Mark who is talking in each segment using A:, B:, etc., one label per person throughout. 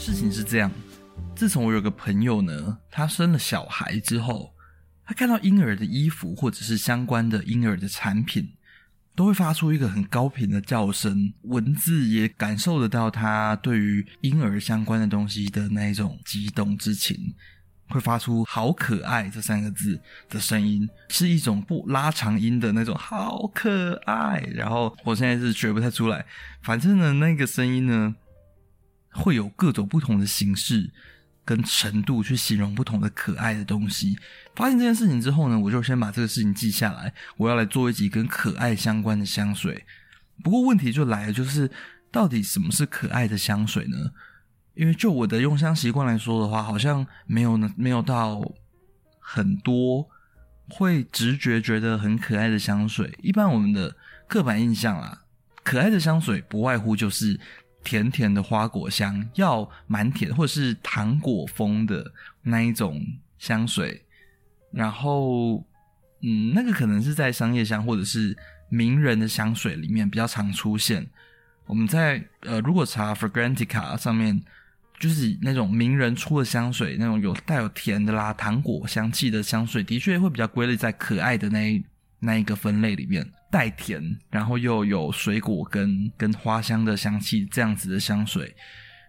A: 事情是这样，自从我有个朋友呢，他生了小孩之后，他看到婴儿的衣服或者是相关的婴儿的产品，都会发出一个很高频的叫声，文字也感受得到他对于婴儿相关的东西的那一种激动之情，会发出“好可爱”这三个字的声音，是一种不拉长音的那种“好可爱”。然后我现在是学不太出来，反正呢，那个声音呢。会有各种不同的形式跟程度去形容不同的可爱的东西。发现这件事情之后呢，我就先把这个事情记下来。我要来做一集跟可爱相关的香水。不过问题就来了，就是到底什么是可爱的香水呢？因为就我的用香习惯来说的话，好像没有呢，没有到很多会直觉觉得很可爱的香水。一般我们的刻板印象啊，可爱的香水不外乎就是。甜甜的花果香，要蛮甜，或者是糖果风的那一种香水。然后，嗯，那个可能是在商业香或者是名人的香水里面比较常出现。我们在呃，如果查 Fragrantica 上面，就是那种名人出的香水，那种有带有甜的啦、糖果香气的香水，的确会比较归类在可爱的那一那一个分类里面。带甜，然后又有水果跟跟花香的香气，这样子的香水。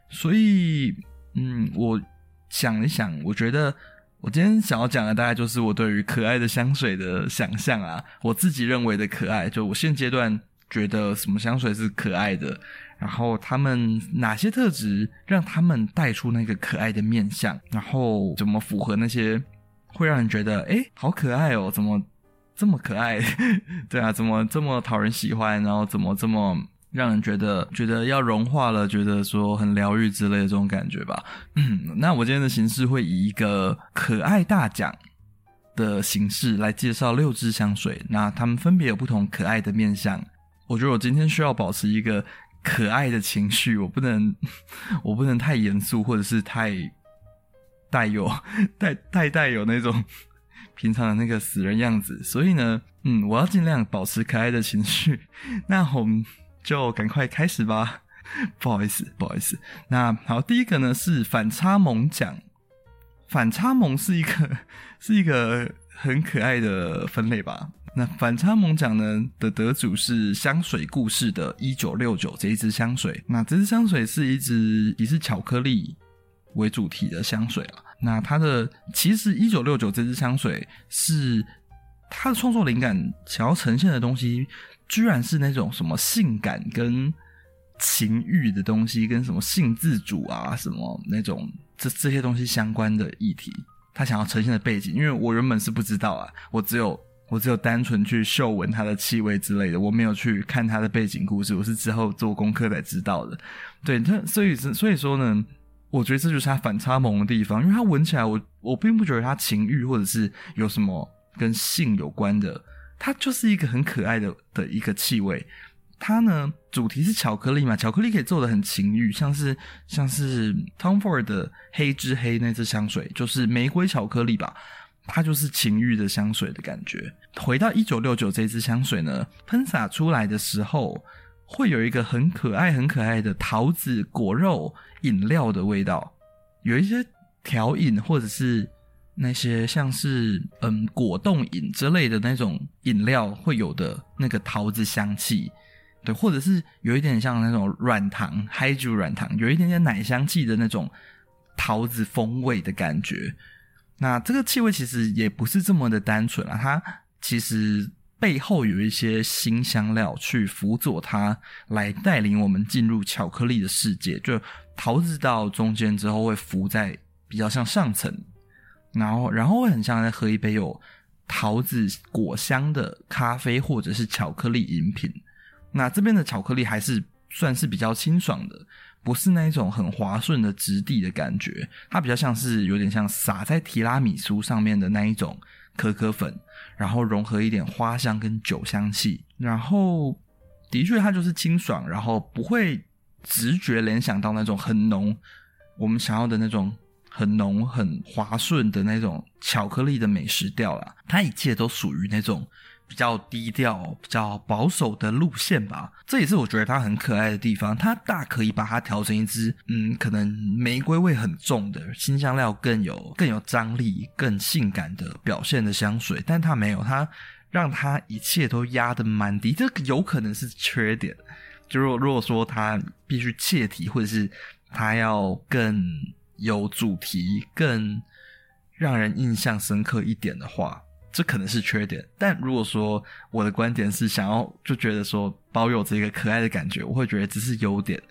A: 所以，嗯，我想一想，我觉得我今天想要讲的大概就是我对于可爱的香水的想象啊，我自己认为的可爱，就我现阶段觉得什么香水是可爱的，然后他们哪些特质让他们带出那个可爱的面相，然后怎么符合那些会让人觉得诶好可爱哦，怎么？这么可爱，对啊，怎么这么讨人喜欢？然后怎么这么让人觉得觉得要融化了，觉得说很疗愈之类的这种感觉吧？那我今天的形式会以一个可爱大奖的形式来介绍六支香水，那它们分别有不同可爱的面相。我觉得我今天需要保持一个可爱的情绪，我不能 我不能太严肃，或者是太带有 带太带有那种。平常的那个死人样子，所以呢，嗯，我要尽量保持可爱的情绪。那我们就赶快开始吧。不好意思，不好意思。那好，第一个呢是反差萌奖。反差萌是一个 是一个很可爱的分类吧？那反差萌奖呢的得主是香水故事的一九六九这一支香水。那这支香水是一支也是巧克力为主题的香水啊。那它的其实一九六九这支香水是它的创作灵感想要呈现的东西，居然是那种什么性感跟情欲的东西，跟什么性自主啊什么那种这这些东西相关的议题，他想要呈现的背景，因为我原本是不知道啊，我只有我只有单纯去嗅闻它的气味之类的，我没有去看它的背景故事，我是之后做功课才知道的。对，它所以所以说呢。我觉得这就是它反差萌的地方，因为它闻起来我，我我并不觉得它情欲或者是有什么跟性有关的，它就是一个很可爱的的一个气味。它呢，主题是巧克力嘛，巧克力可以做的很情欲，像是像是 Tom Ford 的黑之黑那支香水，就是玫瑰巧克力吧，它就是情欲的香水的感觉。回到一九六九这支香水呢，喷洒出来的时候。会有一个很可爱、很可爱的桃子果肉饮料的味道，有一些调饮或者是那些像是嗯果冻饮之类的那种饮料会有的那个桃子香气，对，或者是有一点像那种软糖、嗨珠软糖，有一点点奶香气的那种桃子风味的感觉。那这个气味其实也不是这么的单纯啊，它其实。背后有一些新香料去辅佐它，来带领我们进入巧克力的世界。就桃子到中间之后会浮在比较像上层，然后然后会很像在喝一杯有桃子果香的咖啡或者是巧克力饮品。那这边的巧克力还是算是比较清爽的，不是那一种很滑顺的质地的感觉，它比较像是有点像撒在提拉米苏上面的那一种可可粉。然后融合一点花香跟酒香气，然后的确它就是清爽，然后不会直觉联想到那种很浓，我们想要的那种很浓很滑顺的那种巧克力的美食调啦。它一切都属于那种比较低调、比较保守的路线吧。这也是我觉得它很可爱的地方。它大可以把它调成一支，嗯，可能玫瑰味很重的新香料更有更有张力、更性感的表现的香水，但它没有，它让它一切都压得蛮低。这有可能是缺点。就如如果说它必须切题，或者是它要更有主题、更让人印象深刻一点的话，这可能是缺点。但如果说我的观点是想要就觉得说保有这个可爱的感觉，我会觉得这是优点。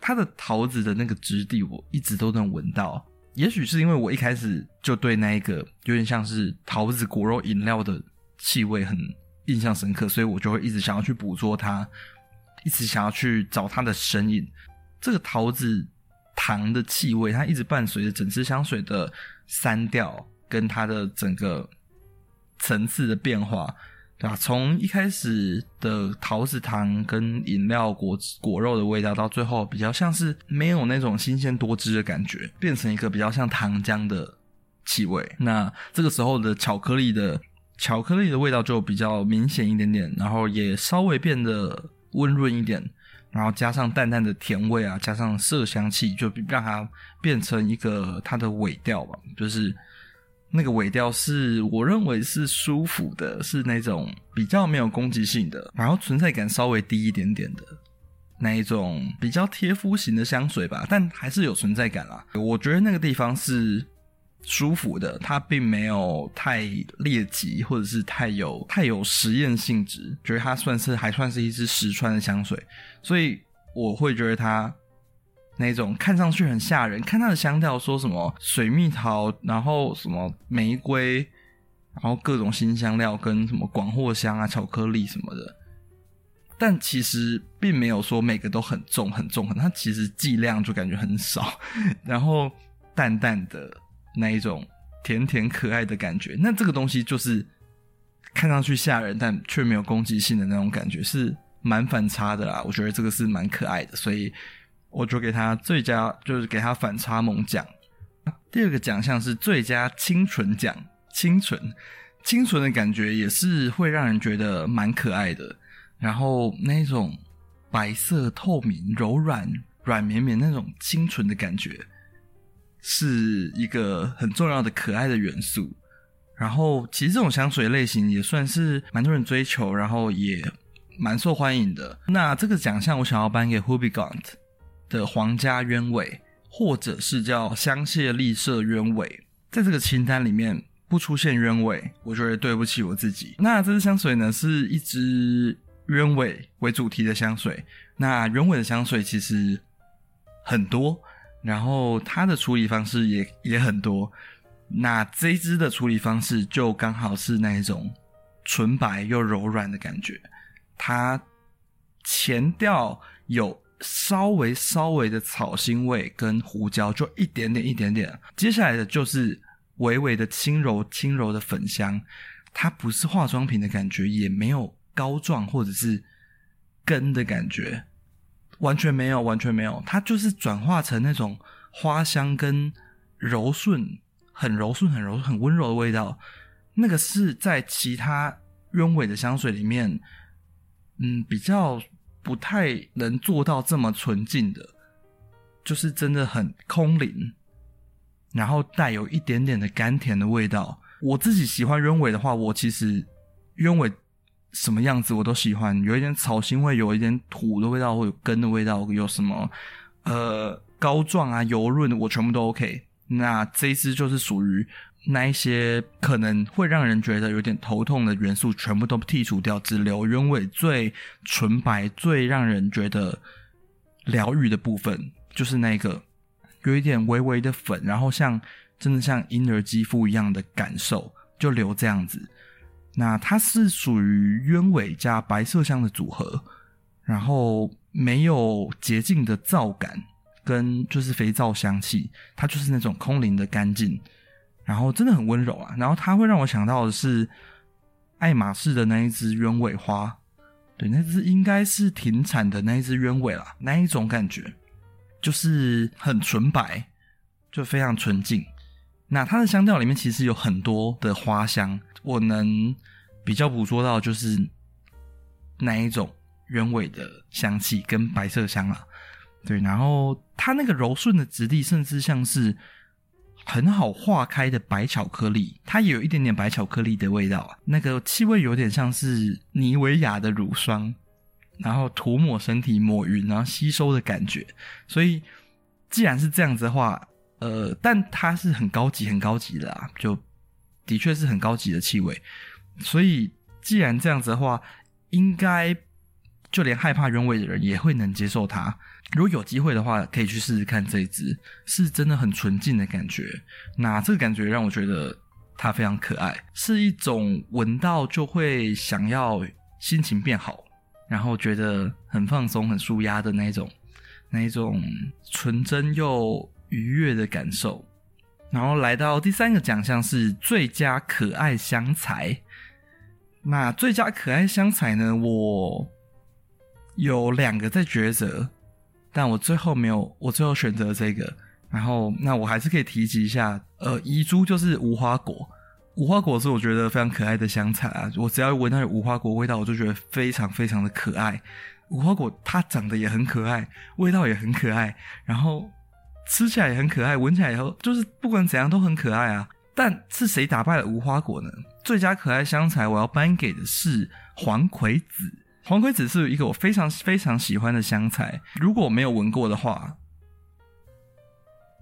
A: 它的桃子的那个质地，我一直都能闻到。也许是因为我一开始就对那一个有点像是桃子果肉饮料的气味很印象深刻，所以我就会一直想要去捕捉它，一直想要去找它的身影。这个桃子糖的气味，它一直伴随着整支香水的。三调跟它的整个层次的变化，对吧？从一开始的桃子糖跟饮料果果肉的味道，到最后比较像是没有那种新鲜多汁的感觉，变成一个比较像糖浆的气味。那这个时候的巧克力的巧克力的味道就比较明显一点点，然后也稍微变得温润一点。然后加上淡淡的甜味啊，加上麝香气，就让它变成一个它的尾调吧。就是那个尾调是我认为是舒服的，是那种比较没有攻击性的，然后存在感稍微低一点点的那一种比较贴肤型的香水吧，但还是有存在感啦。我觉得那个地方是。舒服的，它并没有太猎奇，或者是太有太有实验性质，觉得它算是还算是一支实穿的香水，所以我会觉得它那种看上去很吓人，看它的香调说什么水蜜桃，然后什么玫瑰，然后各种新香料跟什么广藿香啊、巧克力什么的，但其实并没有说每个都很重很重，它其实剂量就感觉很少，然后淡淡的。那一种甜甜可爱的感觉，那这个东西就是看上去吓人，但却没有攻击性的那种感觉，是蛮反差的啦。我觉得这个是蛮可爱的，所以我就给他最佳，就是给他反差萌奖。第二个奖项是最佳清纯奖，清纯清纯的感觉也是会让人觉得蛮可爱的。然后那种白色透明、柔软、软绵绵那种清纯的感觉。是一个很重要的可爱的元素，然后其实这种香水类型也算是蛮多人追求，然后也蛮受欢迎的。那这个奖项我想要颁给 Hubigant 的皇家鸢尾，或者是叫香榭丽舍鸢尾。在这个清单里面不出现鸢尾，我觉得对不起我自己。那这支香水呢，是一支鸢尾为主题的香水。那鸢尾的香水其实很多。然后它的处理方式也也很多，那这支的处理方式就刚好是那一种纯白又柔软的感觉。它前调有稍微稍微的草腥味跟胡椒，就一点点一点点。接下来的就是微微的轻柔轻柔的粉香，它不是化妆品的感觉，也没有膏状或者是根的感觉。完全没有，完全没有，它就是转化成那种花香跟柔顺，很柔顺、很柔、很温柔的味道。那个是在其他鸢尾的香水里面，嗯，比较不太能做到这么纯净的，就是真的很空灵，然后带有一点点的甘甜的味道。我自己喜欢鸢尾的话，我其实鸢尾。什么样子我都喜欢，有一点草腥味，有一点土的味道，或有根的味道，有什么呃膏状啊、油润，我全部都 OK。那这一支就是属于那一些可能会让人觉得有点头痛的元素，全部都剔除掉，只留鸢尾最纯白、最让人觉得疗愈的部分，就是那个有一点微微的粉，然后像真的像婴儿肌肤一样的感受，就留这样子。那它是属于鸢尾加白色香的组合，然后没有洁净的皂感跟就是肥皂香气，它就是那种空灵的干净，然后真的很温柔啊。然后它会让我想到的是爱马仕的那一支鸢尾花，对，那支应该是停产的那一支鸢尾啦，那一种感觉就是很纯白，就非常纯净。那它的香调里面其实有很多的花香，我能比较捕捉到就是那一种鸢尾的香气跟白麝香啊，对，然后它那个柔顺的质地，甚至像是很好化开的白巧克力，它也有一点点白巧克力的味道，那个气味有点像是妮维雅的乳霜，然后涂抹身体抹匀，然后吸收的感觉。所以既然是这样子的话，呃，但它是很高级、很高级的啊，就的确是很高级的气味。所以，既然这样子的话，应该就连害怕原味的人也会能接受它。如果有机会的话，可以去试试看这一支，是真的很纯净的感觉。那这个感觉让我觉得它非常可爱，是一种闻到就会想要心情变好，然后觉得很放松、很舒压的那种，那一种纯真又愉悦的感受。然后来到第三个奖项是最佳可爱香材。那最佳可爱香材呢？我有两个在抉择，但我最后没有，我最后选择这个。然后，那我还是可以提及一下，呃，遗珠就是无花果。无花果是我觉得非常可爱的香材啊，我只要闻到有无花果味道，我就觉得非常非常的可爱。无花果它长得也很可爱，味道也很可爱，然后吃起来也很可爱，闻起来以后就是不管怎样都很可爱啊。但是谁打败了无花果呢？最佳可爱香材，我要颁给的是黄葵子。黄葵子是一个我非常非常喜欢的香菜，如果没有闻过的话，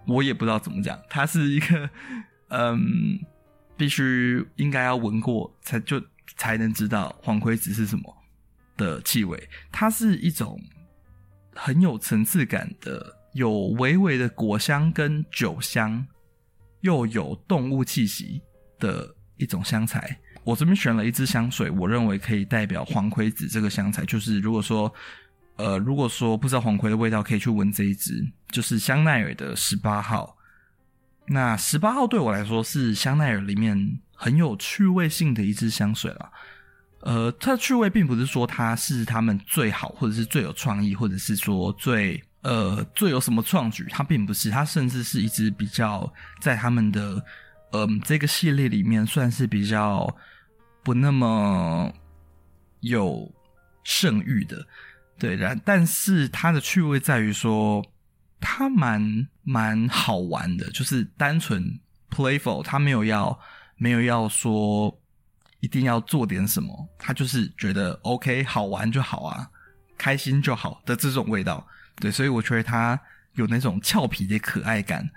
A: 我也不知道怎么讲。它是一个，嗯，必须应该要闻过才就才能知道黄葵子是什么的气味。它是一种很有层次感的，有微微的果香跟酒香。又有动物气息的一种香材，我这边选了一支香水，我认为可以代表黄葵子这个香材。就是如果说，呃，如果说不知道黄葵的味道，可以去闻这一支，就是香奈儿的十八号。那十八号对我来说是香奈儿里面很有趣味性的一支香水了。呃，它的趣味并不是说它是他们最好，或者是最有创意，或者是说最。呃，最有什么创举？它并不是，它甚至是一支比较在他们的嗯、呃、这个系列里面算是比较不那么有盛誉的，对，然但是它的趣味在于说，它蛮蛮好玩的，就是单纯 playful，它没有要没有要说一定要做点什么，它就是觉得 OK 好玩就好啊，开心就好的这种味道。对，所以我觉得它有那种俏皮的可爱感。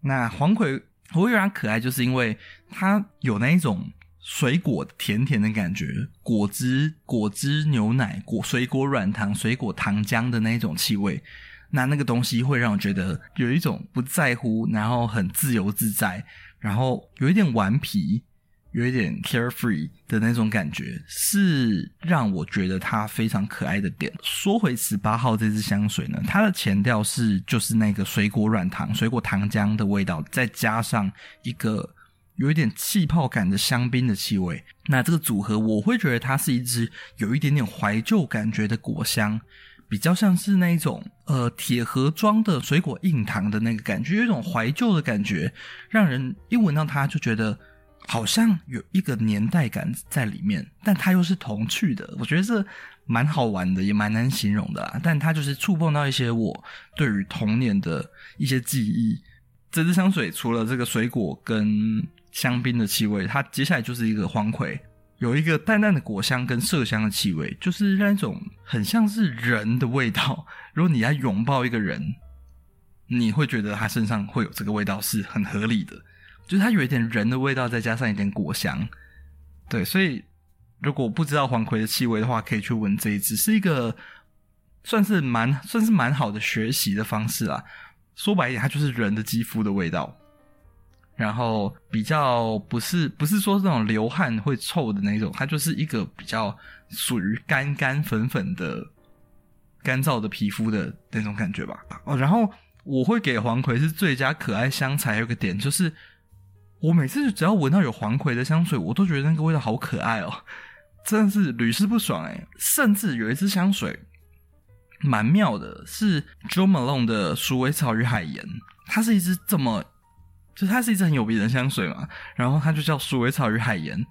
A: 那黄葵我会觉得它可爱，就是因为它有那一种水果甜甜的感觉，果汁、果汁、牛奶、果水果软糖、水果糖浆的那一种气味。那那个东西会让我觉得有一种不在乎，然后很自由自在，然后有一点顽皮。有一点 carefree 的那种感觉，是让我觉得它非常可爱的点。说回十八号这支香水呢，它的前调是就是那个水果软糖、水果糖浆的味道，再加上一个有一点气泡感的香槟的气味。那这个组合，我会觉得它是一支有一点点怀旧感觉的果香，比较像是那一种呃铁盒装的水果硬糖的那个感觉，有一种怀旧的感觉，让人一闻到它就觉得。好像有一个年代感在里面，但它又是童趣的，我觉得这蛮好玩的，也蛮难形容的啦。但它就是触碰到一些我对于童年的一些记忆。这支香水除了这个水果跟香槟的气味，它接下来就是一个黄葵，有一个淡淡的果香跟麝香的气味，就是那种很像是人的味道。如果你要拥抱一个人，你会觉得他身上会有这个味道，是很合理的。就是它有一点人的味道，再加上一点果香，对，所以如果不知道黄葵的气味的话，可以去闻这一支，是一个算是蛮算是蛮好的学习的方式啊。说白一点，它就是人的肌肤的味道，然后比较不是不是说这种流汗会臭的那种，它就是一个比较属于干干粉粉的干燥的皮肤的那种感觉吧。哦，然后我会给黄葵是最佳可爱香材，有个点就是。我每次只要闻到有黄葵的香水，我都觉得那个味道好可爱哦，真的是屡试不爽哎！甚至有一支香水蛮妙的，是 Jo Malone 的鼠尾草与海盐，它是一支这么，就它是一支很有名的香水嘛，然后它就叫鼠尾草与海盐。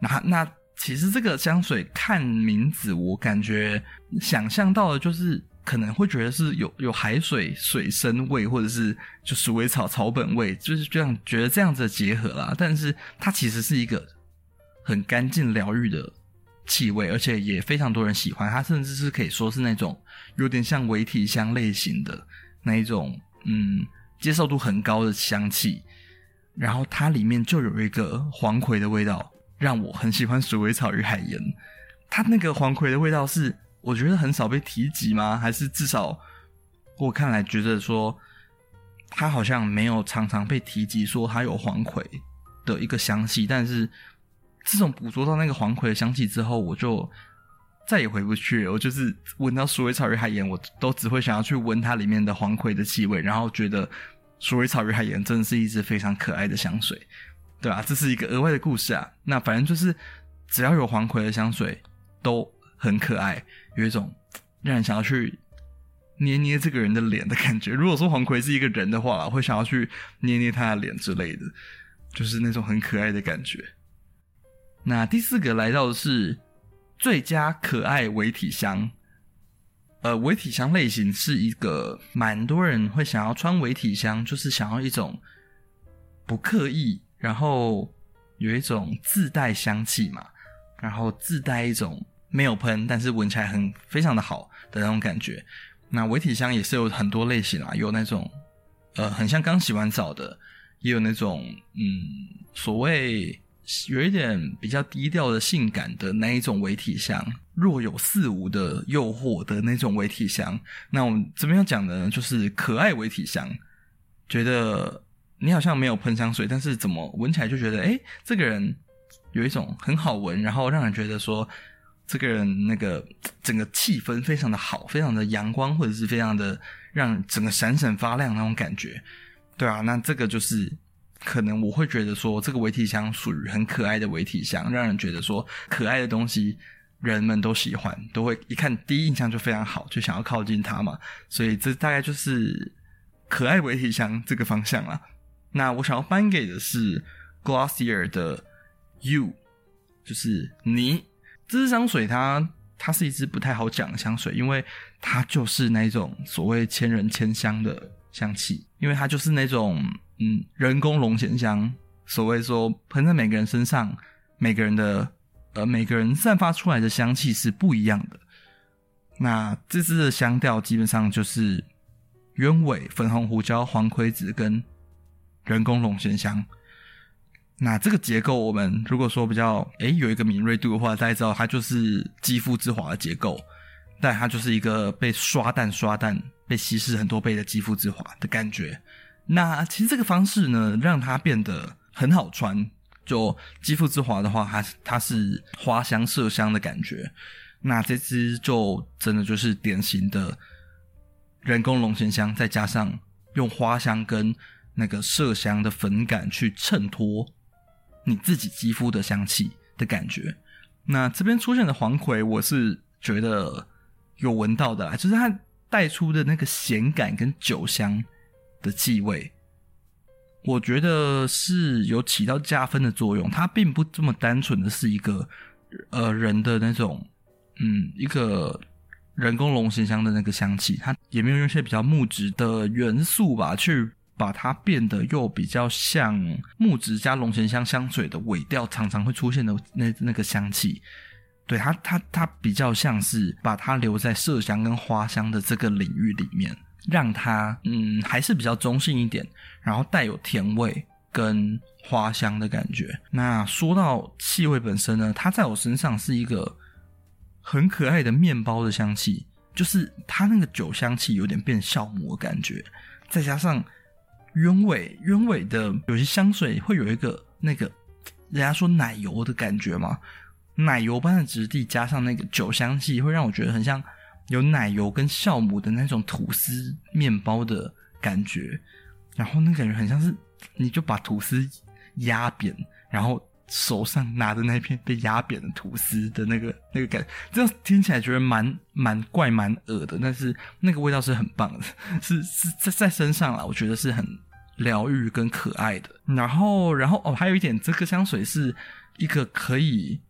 A: 那那其实这个香水看名字，我感觉想象到的就是可能会觉得是有有海水水生味，或者是就鼠尾草草本味，就是这样觉得这样子的结合啦。但是它其实是一个很干净疗愈的气味，而且也非常多人喜欢。它甚至是可以说是那种有点像微体香类型的那一种，嗯，接受度很高的香气。然后它里面就有一个黄葵的味道。让我很喜欢鼠尾草与海盐，它那个黄葵的味道是我觉得很少被提及吗？还是至少我看来觉得说它好像没有常常被提及说它有黄葵的一个香气。但是自从捕捉到那个黄葵的香气之后，我就再也回不去了。我就是闻到鼠尾草与海盐，我都只会想要去闻它里面的黄葵的气味，然后觉得鼠尾草与海盐真的是一支非常可爱的香水。对啊，这是一个额外的故事啊。那反正就是，只要有黄葵的香水都很可爱，有一种让人想要去捏捏这个人的脸的感觉。如果说黄葵是一个人的话，会想要去捏捏他的脸之类的，就是那种很可爱的感觉。那第四个来到的是最佳可爱维体香。呃，微体香类型是一个蛮多人会想要穿伪体香，就是想要一种不刻意。然后有一种自带香气嘛，然后自带一种没有喷，但是闻起来很非常的好的那种感觉。那伪体香也是有很多类型啦，有那种呃很像刚洗完澡的，也有那种嗯所谓有一点比较低调的性感的那一种微体香，若有似无的诱惑的那种微体香。那我们这边要讲的呢，就是可爱微体香，觉得。你好像没有喷香水，但是怎么闻起来就觉得，诶，这个人有一种很好闻，然后让人觉得说，这个人那个整个气氛非常的好，非常的阳光，或者是非常的让整个闪闪发亮那种感觉，对啊，那这个就是可能我会觉得说，这个维体香属于很可爱的维体香，让人觉得说，可爱的东西人们都喜欢，都会一看第一印象就非常好，就想要靠近它嘛，所以这大概就是可爱维体香这个方向啦。那我想要颁给的是 Glossier 的 You，就是你。这支香水它它是一支不太好讲的香水，因为它就是那种所谓千人千香的香气，因为它就是那种嗯人工龙涎香，所谓说喷在每个人身上，每个人的呃每个人散发出来的香气是不一样的。那这支的香调基本上就是鸢尾、粉红胡椒、黄葵子跟人工龙涎香，那这个结构，我们如果说比较诶有一个敏锐度的话，大家知道它就是肌肤之华的结构，但它就是一个被刷淡刷淡、被稀释很多倍的肌肤之华的感觉。那其实这个方式呢，让它变得很好穿。就肌肤之华的话，它它是花香麝香的感觉。那这支就真的就是典型的人工龙涎香，再加上用花香跟那个麝香的粉感去衬托你自己肌肤的香气的感觉。那这边出现的黄葵，我是觉得有闻到的啦，就是它带出的那个咸感跟酒香的气味，我觉得是有起到加分的作用。它并不这么单纯的是一个呃人的那种嗯一个人工龙涎香的那个香气，它也没有用一些比较木质的元素吧去。把它变得又比较像木质加龙涎香香水的尾调常常会出现的那那个香气，对它它它比较像是把它留在麝香跟花香的这个领域里面，让它嗯还是比较中性一点，然后带有甜味跟花香的感觉。那说到气味本身呢，它在我身上是一个很可爱的面包的香气，就是它那个酒香气有点变酵母的感觉，再加上。鸢尾，鸢尾的有些香水会有一个那个，人家说奶油的感觉嘛，奶油般的质地加上那个酒香气，会让我觉得很像有奶油跟酵母的那种吐司面包的感觉，然后那感觉很像是你就把吐司压扁，然后手上拿着那片被压扁的吐司的那个那个感觉，这样听起来觉得蛮蛮怪蛮恶的，但是那个味道是很棒的，是是在在身上啦，我觉得是很。疗愈跟可爱的，然后，然后哦，还有一点，这个香水是一个可以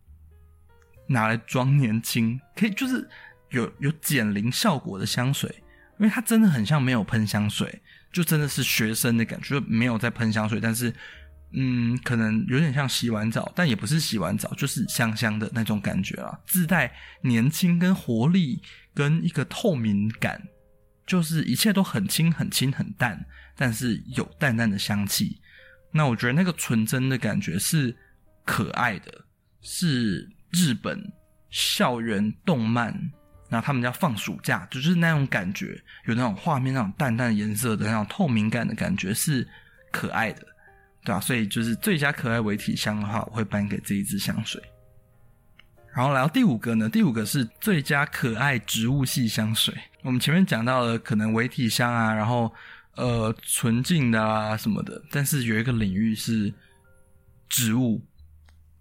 A: 拿来装年轻，可以就是有有减龄效果的香水，因为它真的很像没有喷香水，就真的是学生的感觉，就没有在喷香水，但是嗯，可能有点像洗完澡，但也不是洗完澡，就是香香的那种感觉啊，自带年轻跟活力跟一个透明感，就是一切都很轻很轻很淡，但是有淡淡的香气。那我觉得那个纯真的感觉是可爱的，是日本校园动漫，然后他们叫放暑假，就是那种感觉，有那种画面那种淡淡的颜色的那种透明感的感觉是可爱的，对吧？所以就是最佳可爱微体香的话，我会颁给这一支香水。然后来到第五个呢，第五个是最佳可爱植物系香水。我们前面讲到了可能微体香啊，然后。呃，纯净的啊什么的，但是有一个领域是植物，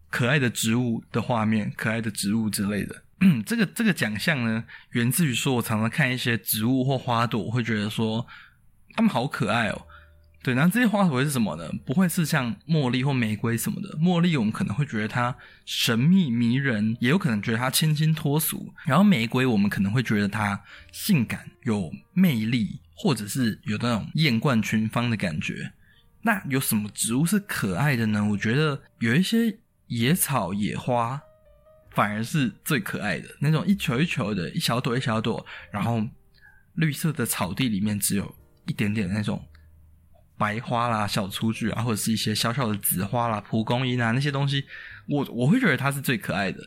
A: 可爱的植物的画面，可爱的植物之类的。这个这个奖项呢，源自于说我常常看一些植物或花朵，我会觉得说它们好可爱哦。对，然后这些花朵会是什么呢？不会是像茉莉或玫瑰什么的。茉莉我们可能会觉得它神秘迷人，也有可能觉得它清新脱俗。然后玫瑰我们可能会觉得它性感有魅力。或者是有那种艳冠群芳的感觉，那有什么植物是可爱的呢？我觉得有一些野草、野花反而是最可爱的，那种一球一球的，一小朵一小朵，然后绿色的草地里面只有一点点那种白花啦、小雏菊啊，或者是一些小小的紫花啦、蒲公英啊那些东西，我我会觉得它是最可爱的。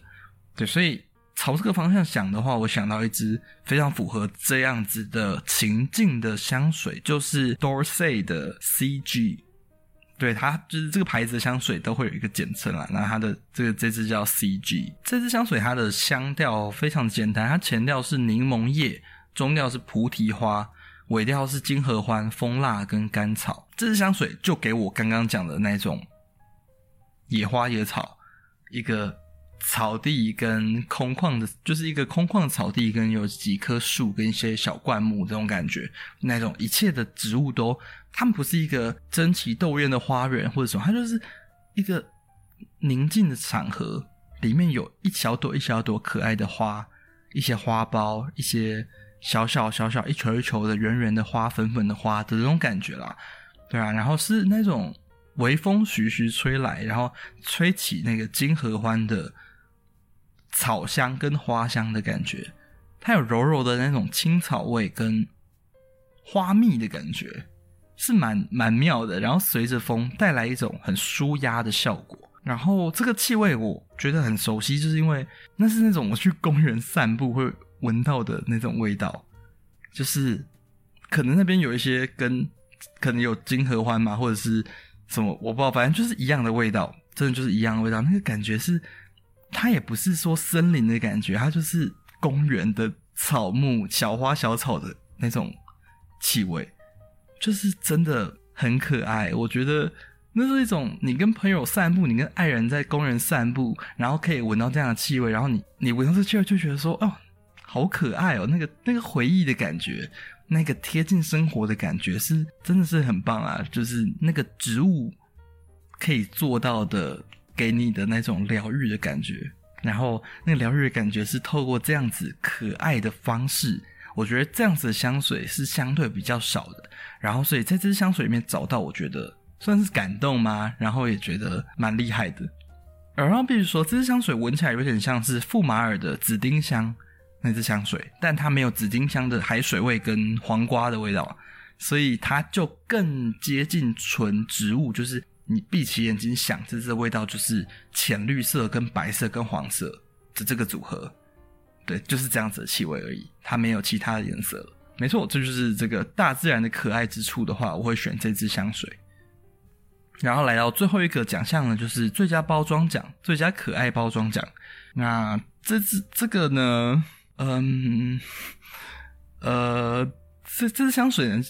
A: 对，所以。朝这个方向想的话，我想到一支非常符合这样子的情境的香水，就是 Dorsey 的 CG。对，它就是这个牌子的香水都会有一个简称啦。那它的这个这支叫 CG。这支香水它的香调非常简单，它前调是柠檬叶，中调是菩提花，尾调是金合欢、蜂蜡跟甘草。这支香水就给我刚刚讲的那种野花野草一个。草地跟空旷的，就是一个空旷草地，跟有几棵树跟一些小灌木这种感觉，那种一切的植物都，他们不是一个争奇斗艳的花园或者什么，它就是一个宁静的场合，里面有一小朵一小朵可爱的花，一些花苞，一些小小小小一球一球的圆圆的花，粉粉的花的这种感觉啦，对啊，然后是那种微风徐徐吹来，然后吹起那个金合欢的。草香跟花香的感觉，它有柔柔的那种青草味跟花蜜的感觉，是蛮蛮妙的。然后随着风带来一种很舒压的效果。然后这个气味我觉得很熟悉，就是因为那是那种我去公园散步会闻到的那种味道，就是可能那边有一些跟可能有金合欢嘛，或者是什么我不知道，反正就是一样的味道，真的就是一样的味道，那个感觉是。它也不是说森林的感觉，它就是公园的草木、小花小草的那种气味，就是真的很可爱。我觉得那是一种你跟朋友散步，你跟爱人在公园散步，然后可以闻到这样的气味，然后你你闻到这气味就觉得说哦，好可爱哦，那个那个回忆的感觉，那个贴近生活的感觉是真的是很棒啊，就是那个植物可以做到的。给你的那种疗愈的感觉，然后那个疗愈的感觉是透过这样子可爱的方式，我觉得这样子的香水是相对比较少的。然后，所以在这支香水里面找到，我觉得算是感动吗？然后也觉得蛮厉害的。然后，比如说这支香水闻起来有点像是馥马尔的紫丁香那支香水，但它没有紫丁香的海水味跟黄瓜的味道，所以它就更接近纯植物，就是。你闭起眼睛想，这支味道就是浅绿色跟白色跟黄色的这个组合，对，就是这样子的气味而已，它没有其他的颜色了。没错，这就是这个大自然的可爱之处的话，我会选这支香水。然后来到最后一个奖项呢，就是最佳包装奖，最佳可爱包装奖。那这支这个呢，嗯，呃，这这支香水呢，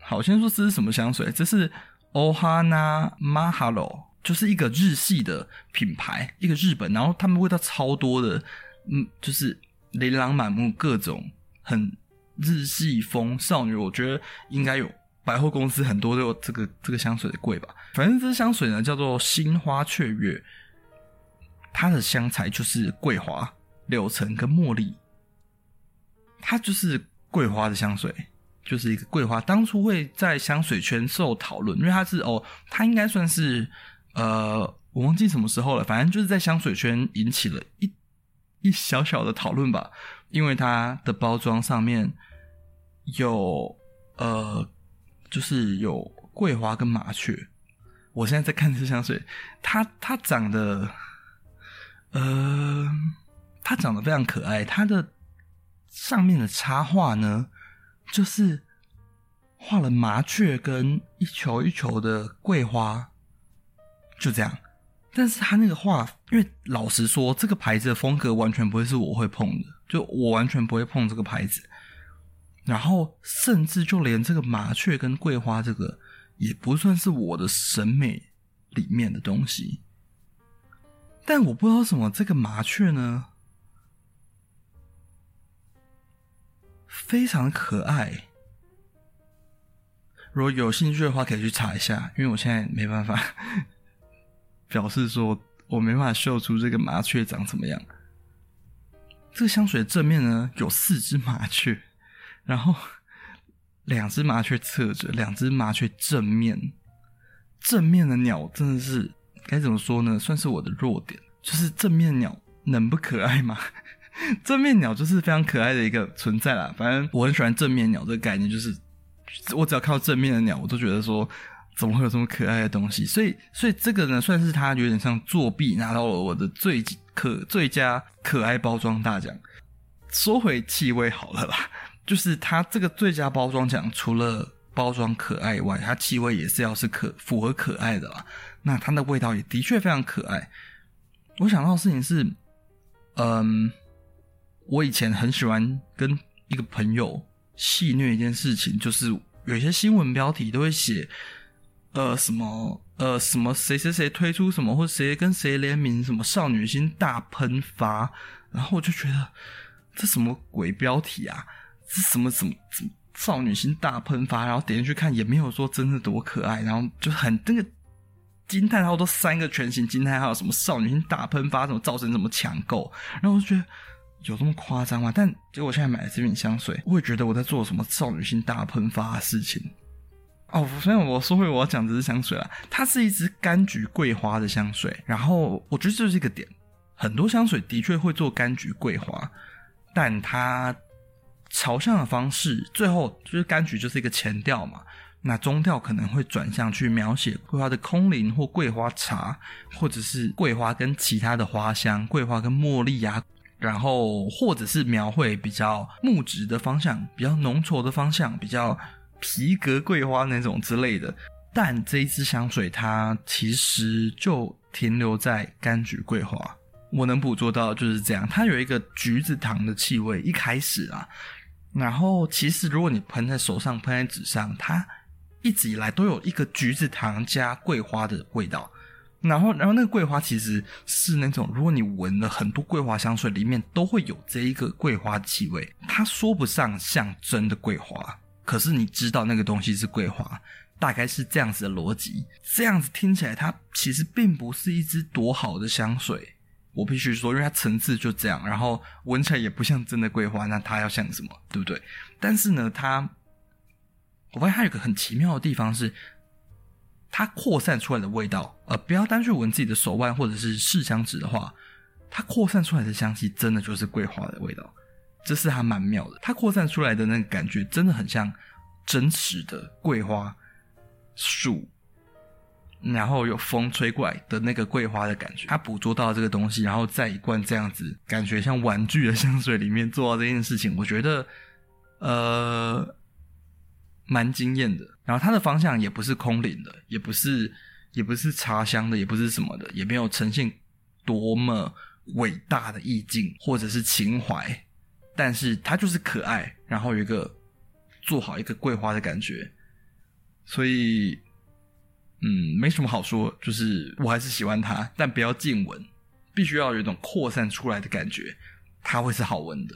A: 好，先说这是什么香水？这是。Ohana Mahalo 就是一个日系的品牌，一个日本，然后他们味道超多的，嗯，就是琳琅满目，各种很日系风少女，我觉得应该有百货公司很多都有这个这个香水的柜吧。反正这香水呢叫做心花雀跃，它的香材就是桂花、柳橙跟茉莉，它就是桂花的香水，就是一个桂花。当初会在香水圈受讨论，因为它是哦，它应该算是呃，我忘记什么时候了，反正就是在香水圈引起了一一小小的讨论吧，因为它的包装上面有呃，就是有桂花跟麻雀。我现在在看这香水，它它长得，呃，它长得非常可爱。它的上面的插画呢，就是画了麻雀跟一球一球的桂花，就这样。但是他那个画，因为老实说，这个牌子的风格完全不会是我会碰的，就我完全不会碰这个牌子。然后，甚至就连这个麻雀跟桂花这个。也不算是我的审美里面的东西，但我不知道什么这个麻雀呢，非常可爱。如果有兴趣的话，可以去查一下，因为我现在没办法表示说我没办法秀出这个麻雀长怎么样。这个香水正面呢，有四只麻雀，然后。两只麻雀侧着，两只麻雀正面，正面的鸟真的是该怎么说呢？算是我的弱点，就是正面鸟能不可爱吗？正面鸟就是非常可爱的一个存在啦。反正我很喜欢正面鸟这个概念，就是我只要看到正面的鸟，我都觉得说怎么会有这么可爱的东西？所以，所以这个呢，算是他有点像作弊，拿到了我的最可最佳可爱包装大奖。说回气味好了啦。就是它这个最佳包装奖，除了包装可爱以外，它气味也是要是可符合可爱的啦。那它的味道也的确非常可爱。我想到的事情是，嗯，我以前很喜欢跟一个朋友戏谑一件事情，就是有些新闻标题都会写，呃，什么呃什么谁谁谁推出什么，或者谁跟谁联名什么少女心大喷发，然后我就觉得这什么鬼标题啊！这什么什么什么少女心大喷发，然后点进去看也没有说真的多可爱，然后就很那个惊叹号都三个全形惊叹号，什么少女心大喷发，什么造成什么抢购，然后我就觉得有这么夸张吗？但结果我现在买了这瓶香水，我也觉得我在做什么少女心大喷发的事情。哦，虽然我说回我要讲这支香水啦，它是一支柑橘桂花的香水，然后我觉得这是一个点，很多香水的确会做柑橘桂花，但它。朝向的方式，最后就是柑橘就是一个前调嘛，那中调可能会转向去描写桂花的空灵或桂花茶，或者是桂花跟其他的花香，桂花跟茉莉呀、然后或者是描绘比较木质的方向，比较浓稠的方向，比较皮革桂花那种之类的。但这一支香水它其实就停留在柑橘桂花，我能捕捉到就是这样，它有一个橘子糖的气味，一开始啊。然后，其实如果你喷在手上、喷在纸上，它一直以来都有一个橘子糖加桂花的味道。然后，然后那个桂花其实是那种，如果你闻了很多桂花香水，里面都会有这一个桂花气味。它说不上像真的桂花，可是你知道那个东西是桂花，大概是这样子的逻辑。这样子听起来，它其实并不是一支多好的香水。我必须说，因为它层次就这样，然后闻起来也不像真的桂花，那它要像什么，对不对？但是呢，它，我发现它有个很奇妙的地方是，它扩散出来的味道，呃，不要单去闻自己的手腕或者是试香纸的话，它扩散出来的香气真的就是桂花的味道，这是还蛮妙的。它扩散出来的那个感觉真的很像真实的桂花树。然后有风吹过来的那个桂花的感觉，他捕捉到这个东西，然后在一罐这样子感觉像玩具的香水里面做到这件事情，我觉得呃蛮惊艳的。然后它的方向也不是空灵的，也不是也不是茶香的，也不是什么的，也没有呈现多么伟大的意境或者是情怀，但是它就是可爱，然后有一个做好一个桂花的感觉，所以。嗯，没什么好说，就是我还是喜欢它，但不要近闻，必须要有一种扩散出来的感觉，它会是好闻的。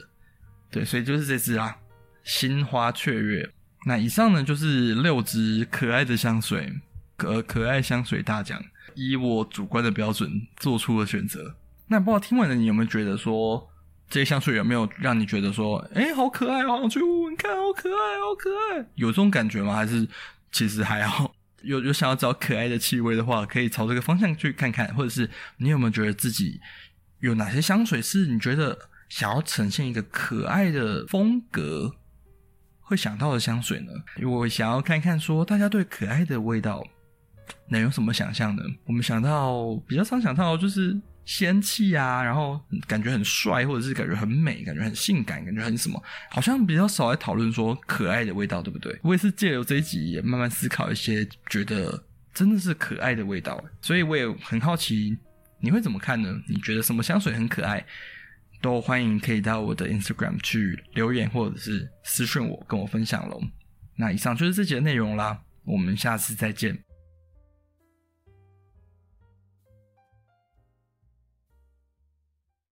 A: 对，所以就是这支啊，心花雀跃。那以上呢，就是六支可爱的香水，可可爱香水大奖，以我主观的标准做出了选择。那不知道听完了你有没有觉得说，这些香水有没有让你觉得说，哎，好可爱，好想去闻闻看，好可爱，好可爱，有这种感觉吗？还是其实还好？有有想要找可爱的气味的话，可以朝这个方向去看看，或者是你有没有觉得自己有哪些香水是你觉得想要呈现一个可爱的风格，会想到的香水呢？如果想要看看说大家对可爱的味道能有什么想象呢？我们想到比较常想到就是。仙气啊，然后感觉很帅，或者是感觉很美，感觉很性感，感觉很什么，好像比较少来讨论说可爱的味道，对不对？我也是借由这一集也慢慢思考一些，觉得真的是可爱的味道，所以我也很好奇你会怎么看呢？你觉得什么香水很可爱？都欢迎可以到我的 Instagram 去留言，或者是私讯我，跟我分享喽。那以上就是这集的内容啦，我们下次再见，